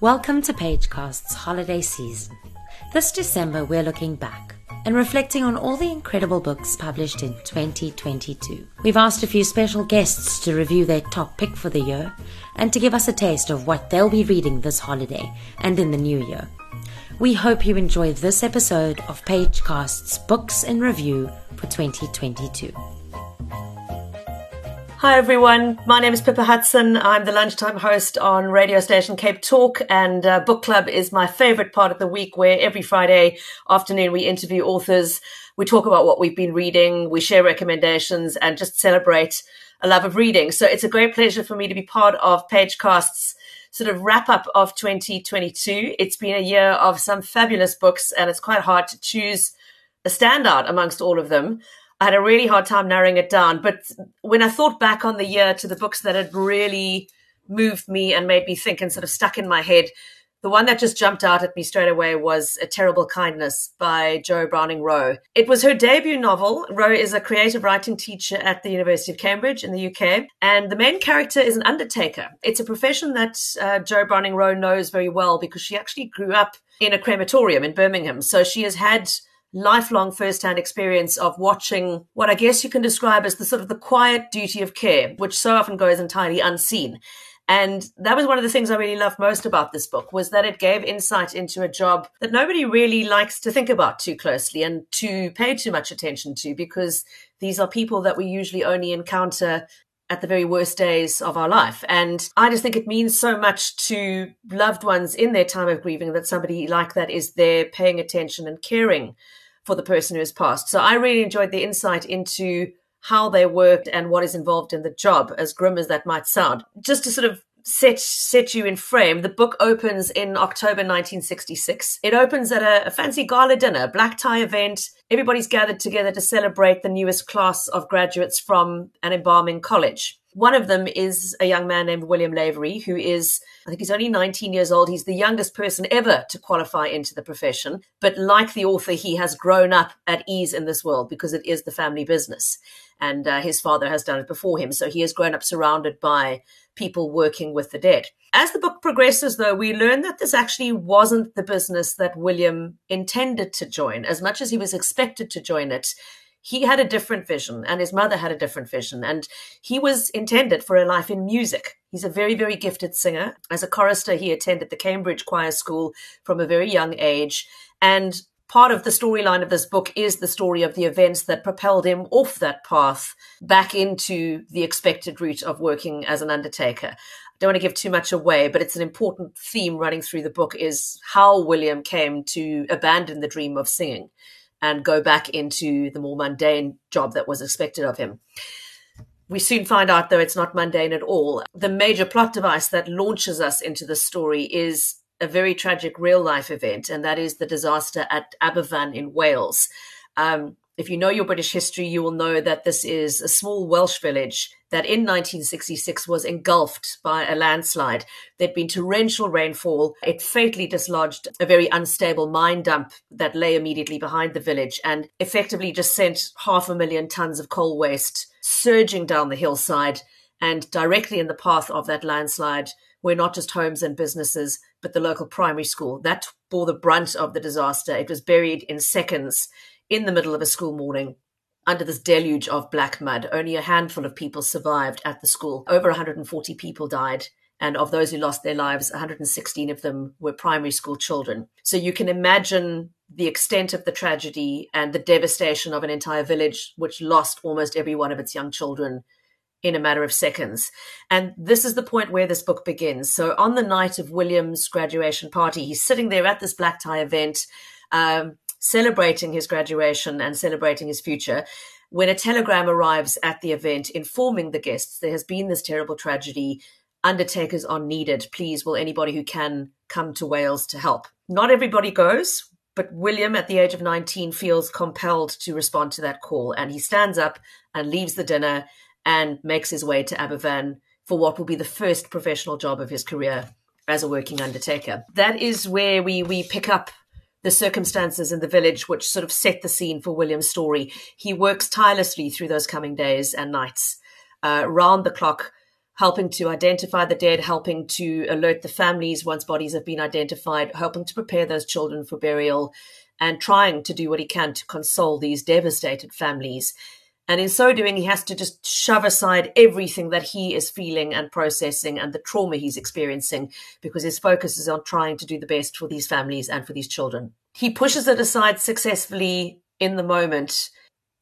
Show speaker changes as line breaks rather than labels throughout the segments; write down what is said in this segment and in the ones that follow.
Welcome to Pagecast's holiday season. This December, we're looking back and reflecting on all the incredible books published in 2022. We've asked a few special guests to review their top pick for the year and to give us a taste of what they'll be reading this holiday and in the new year. We hope you enjoy this episode of Pagecast's Books in Review for 2022.
Hi everyone, my name is Pippa Hudson. I'm the lunchtime host on radio station Cape Talk, and uh, book club is my favorite part of the week where every Friday afternoon we interview authors, we talk about what we've been reading, we share recommendations, and just celebrate a love of reading. So it's a great pleasure for me to be part of Pagecast's sort of wrap up of 2022. It's been a year of some fabulous books, and it's quite hard to choose a standout amongst all of them. I had a really hard time narrowing it down. But when I thought back on the year to the books that had really moved me and made me think and sort of stuck in my head, the one that just jumped out at me straight away was A Terrible Kindness by Jo Browning Wroe. It was her debut novel. Wroe is a creative writing teacher at the University of Cambridge in the UK, and the main character is an undertaker. It's a profession that uh, Jo Browning Wroe knows very well because she actually grew up in a crematorium in Birmingham. So she has had lifelong first-hand experience of watching what I guess you can describe as the sort of the quiet duty of care, which so often goes entirely unseen. And that was one of the things I really loved most about this book was that it gave insight into a job that nobody really likes to think about too closely and to pay too much attention to because these are people that we usually only encounter at the very worst days of our life. And I just think it means so much to loved ones in their time of grieving that somebody like that is there paying attention and caring for the person who has passed. So I really enjoyed the insight into how they worked and what is involved in the job, as grim as that might sound. Just to sort of set set you in frame, the book opens in October 1966. It opens at a, a, fancy gala dinner, black tie event. Everybody's gathered together to celebrate the newest class of graduates from an embalming college. One of them is a young man named William Lavery, who is, I think he's only 19 years old. He's the youngest person ever to qualify into the profession. But like the author, he has grown up at ease in this world because it is the family business. And uh, his father has done it before him. So he has grown up surrounded by people working with the dead. As the book progresses, though, we learn that this actually wasn't the business that William intended to join. As much as he was expected to join it, he had a different vision and his mother had a different vision and he was intended for a life in music he's a very very gifted singer as a chorister he attended the cambridge choir school from a very young age and part of the storyline of this book is the story of the events that propelled him off that path back into the expected route of working as an undertaker I don't want to give too much away, but it's an important theme running through the book is how William came to abandon the dream of singing and go back into the more mundane job that was expected of him. We soon find out, though, it's not mundane at all. The major plot device that launches us into the story is a very tragic real life event, and that is the disaster at Aberfan in Wales. Um, if you know your British history, you will know that this is a small Welsh village that in 1966 was engulfed by a landslide. There'd been torrential rainfall. It fatally dislodged a very unstable mine dump that lay immediately behind the village and effectively just sent half a million tons of coal waste surging down the hillside. And directly in the path of that landslide were not just homes and businesses, but the local primary school. That bore the brunt of the disaster. It was buried in seconds in the middle of a school morning under this deluge of black mud. Only a handful of people survived at the school. Over 140 people died. And of those who lost their lives, 116 of them were primary school children. So you can imagine the extent of the tragedy and the devastation of an entire village, which lost almost every one of its young children in a matter of seconds. And this is the point where this book begins. So on the night of William's graduation party, he's sitting there at this black tie event. Um, celebrating his graduation and celebrating his future when a telegram arrives at the event informing the guests there has been this terrible tragedy. Undertakers are needed. Please, will anybody who can come to Wales to help? Not everybody goes, but William, at the age of 19, feels compelled to respond to that call. And he stands up and leaves the dinner and makes his way to Aberfan for what will be the first professional job of his career as a working undertaker. That is where we, we pick up the circumstances in the village which sort of set the scene for William's story. He works tirelessly through those coming days and nights, uh, round the clock, helping to identify the dead, helping to alert the families once bodies have been identified, helping to prepare those children for burial, and trying to do what he can to console these devastated families. And in so doing, he has to just shove aside everything that he is feeling and processing and the trauma he's experiencing because his focus is on trying to do the best for these families and for these children. He pushes it aside successfully in the moment,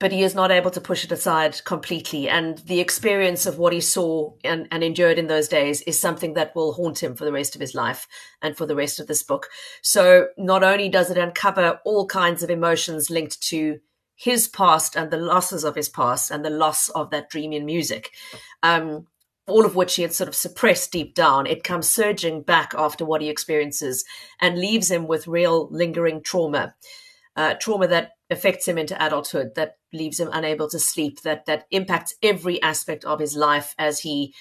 but he is not able to push it aside completely. And the experience of what he saw and, and endured in those days is something that will haunt him for the rest of his life and for the rest of this book. So not only does it uncover all kinds of emotions linked to his past and the losses of his past and the loss of that dream in music. Um, all of which he had sort of suppressed deep down, it comes surging back after what he experiences and leaves him with real lingering trauma, uh, trauma that affects him into adulthood, that leaves him unable to sleep, that that impacts every aspect of his life as he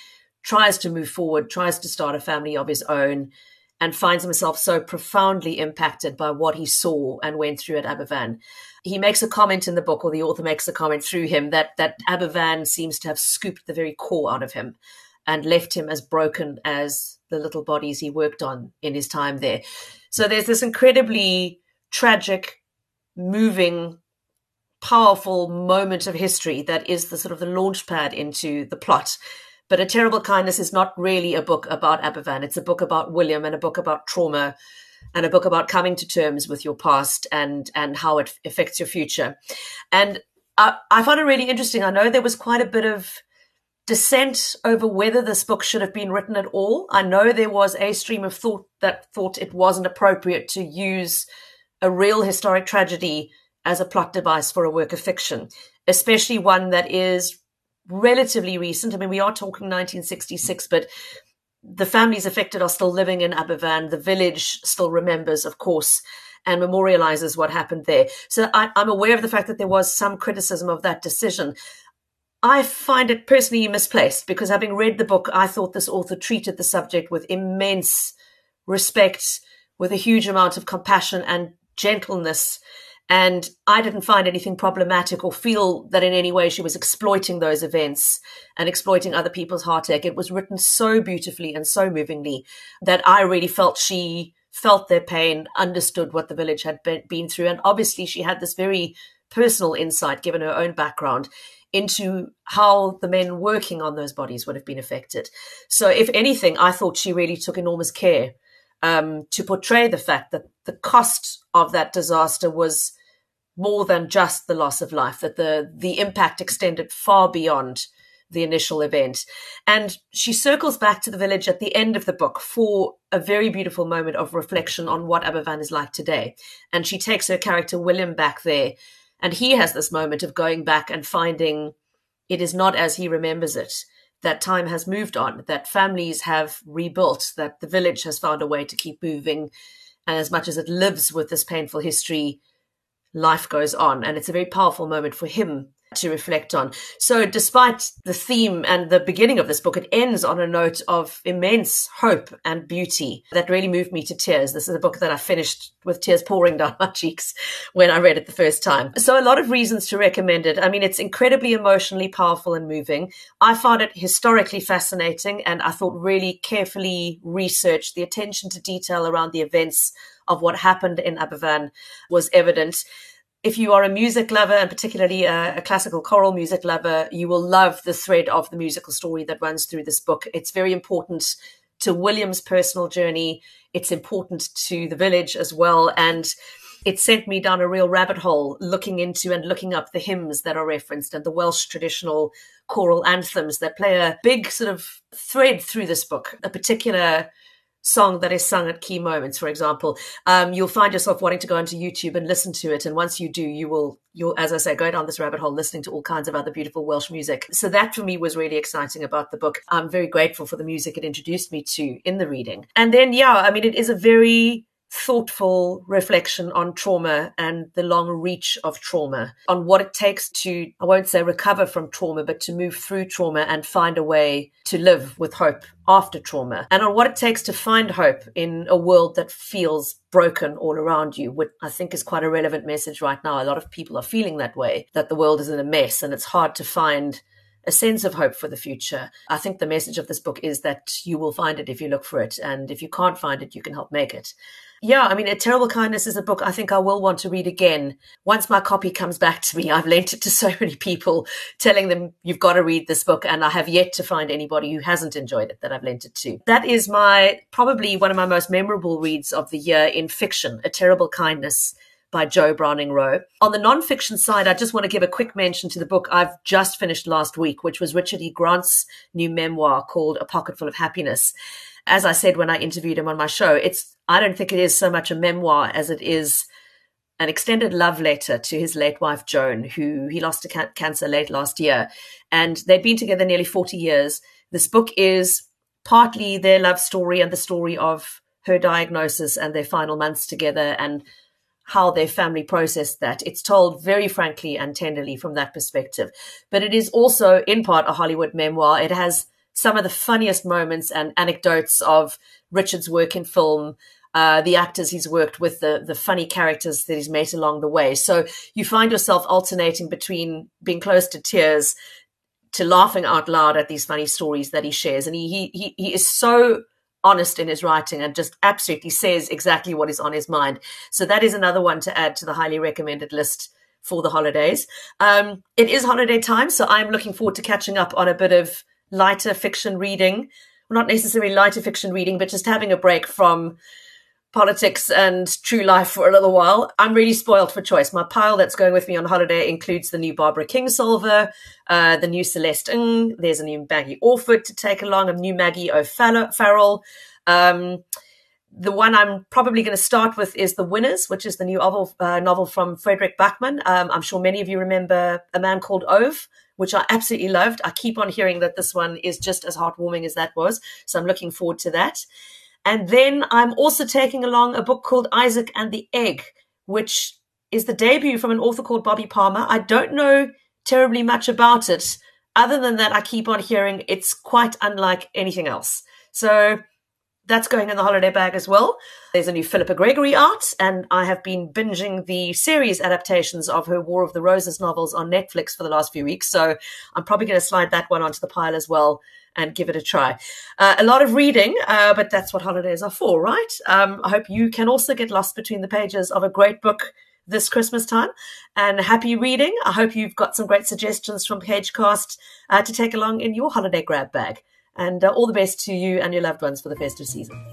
tries to move forward, tries to start a family of his own, and finds himself so profoundly impacted by what he saw and went through at Aberfan. He makes a comment in the book, or the author makes a comment through him, that, that Aberfan seems to have scooped the very core out of him and left him as broken as the little bodies he worked on in his time there. So there's this incredibly tragic, moving, powerful moment of history that is the sort of the launch pad into the plot but A Terrible Kindness is not really a book about Aberfan. It's a book about William and a book about trauma and a book about coming to terms with your past and and how it affects your future. And I, I found it really interesting. I know there was quite a bit of dissent over whether this book should have been written at all. I know there was a stream of thought that thought it wasn't appropriate to use a real historic tragedy as a plot device for a work of fiction, especially one that is relatively recent. I mean, we are talking 1966, but the families affected are still living in Aberfan. The village still remembers, of course, and memorializes what happened there. So I, I'm aware of the fact that there was some criticism of that decision. I find it personally misplaced because having read the book, I thought this author treated the subject with immense respect, with a huge amount of compassion and gentleness and I didn't find anything problematic or feel that in any way she was exploiting those events and exploiting other people's heartache. It was written so beautifully and so movingly that I really felt she felt their pain, understood what the village had been through. And obviously, she had this very personal insight, given her own background, into how the men working on those bodies would have been affected. So, if anything, I thought she really took enormous care um, to portray the fact that the cost of that disaster was more than just the loss of life, that the, the impact extended far beyond the initial event. And she circles back to the village at the end of the book for a very beautiful moment of reflection on what Aberfan is like today. And she takes her character William back there. And he has this moment of going back and finding it is not as he remembers it, that time has moved on, that families have rebuilt, that the village has found a way to keep moving. And as much as it lives with this painful history, life goes on. And it's a very powerful moment for him to reflect on. So, despite the theme and the beginning of this book, it ends on a note of immense hope and beauty that really moved me to tears. This is a book that I finished with tears pouring down my cheeks when I read it the first time. So, a lot of reasons to recommend it. I mean, it's incredibly emotionally powerful and moving. I found it historically fascinating and I thought really carefully researched the attention to detail around the events of what happened in Aberfan was evident. If you are a music lover and particularly a, a, classical choral music lover, you will love the thread of the musical story that runs through this book. It's very important to William's personal journey. It's important to the village as well. And it sent me down a real rabbit hole looking into and looking up the hymns that are referenced and the Welsh traditional choral anthems that play a big sort of thread through this book. A particular song that is sung at key moments, for example, um, you'll find yourself wanting to go onto YouTube and listen to it. And once you do, you will, you'll, as I say, go down this rabbit hole listening to all kinds of other beautiful Welsh music. So that for me was really exciting about the book. I'm very grateful for the music it introduced me to in the reading. And then, yeah, I mean, it is a very thoughtful reflection on trauma and the long reach of trauma, on what it takes to, I won't say recover from trauma, but to move through trauma and find a way to live with hope after trauma, and on what it takes to find hope in a world that feels broken all around you, which I think is quite a relevant message right now. A lot of people are feeling that way, that the world is in a mess and it's hard to find a sense of hope for the future. I think the message of this book is that you will find it if you look for it. And if you can't find it, you can help make it. Yeah, I mean, A Terrible Kindness is a book I think I will want to read again. Once my copy comes back to me, I've lent it to so many people, telling them, you've got to read this book. And I have yet to find anybody who hasn't enjoyed it that I've lent it to. That is my, probably one of my most memorable reads of the year in fiction, A Terrible Kindness by Jo Browning-Wroe. On the nonfiction side, I just want to give a quick mention to the book I've just finished last week, which was Richard E. Grant's new memoir called A Pocketful of Happiness. As I said when I interviewed him on my show, it's I don't think it is so much a memoir as it is an extended love letter to his late wife Joan, who he lost to ca- cancer late last year, and they'd been together nearly forty years. This book is partly their love story and the story of her diagnosis and their final months together and how their family processed that. It's told very frankly and tenderly from that perspective. But it is also, in part, a Hollywood memoir. It has some of the funniest moments and anecdotes of Richard's work in film, uh, the actors he's worked with, the the funny characters that he's met along the way. So you find yourself alternating between being close to tears to laughing out loud at these funny stories that he shares, and he he he is so honest in his writing and just absolutely says exactly what is on his mind. So that is another one to add to the highly recommended list for the holidays. Um, it is holiday time, so I'm looking forward to catching up on a bit of lighter fiction reading. Not necessarily lighter fiction reading, but just having a break from politics and true life for a little while. I'm really spoiled for choice. My pile that's going with me on holiday includes the new Barbara Kingsolver, uh, the new Celeste Ng, there's a new Margie Orford to take along, a new Maggie O'Farrell. Um, the one I'm probably going to start with is The Winners, which is the new novel, uh, novel from Fredrik Backman. Um, I'm sure many of you remember A Man Called Ove, which I absolutely loved. I keep on hearing that this one is just as heartwarming as that was. So I'm looking forward to that. And then I'm also taking along a book called Isaac and the Egg, which is the debut from an author called Bobby Palmer. I don't know terribly much about it. Other than that, I keep on hearing it's quite unlike anything else. So that's going in the holiday bag as well. There's a new Philippa Gregory art, and I have been binging the series adaptations of her War of the Roses novels on Netflix for the last few weeks. So I'm probably going to slide that one onto the pile as well and give it a try. Uh, a lot of reading, uh, but that's what holidays are for, right? Um, I hope you can also get lost between the pages of a great book this Christmas time and happy reading. I hope you've got some great suggestions from Pagecast uh, to take along in your holiday grab bag. And uh, all the best to you and your loved ones for the festive season.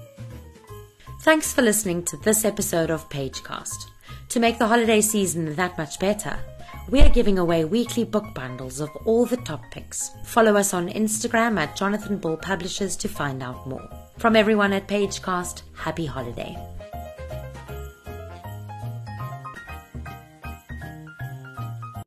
Thanks for listening to this episode of Pagecast. To make the holiday season that much better, we are giving away weekly book bundles of all the top picks. Follow us on Instagram at Jonathan Ball Publishers to find out more. From everyone at Pagecast, happy holiday.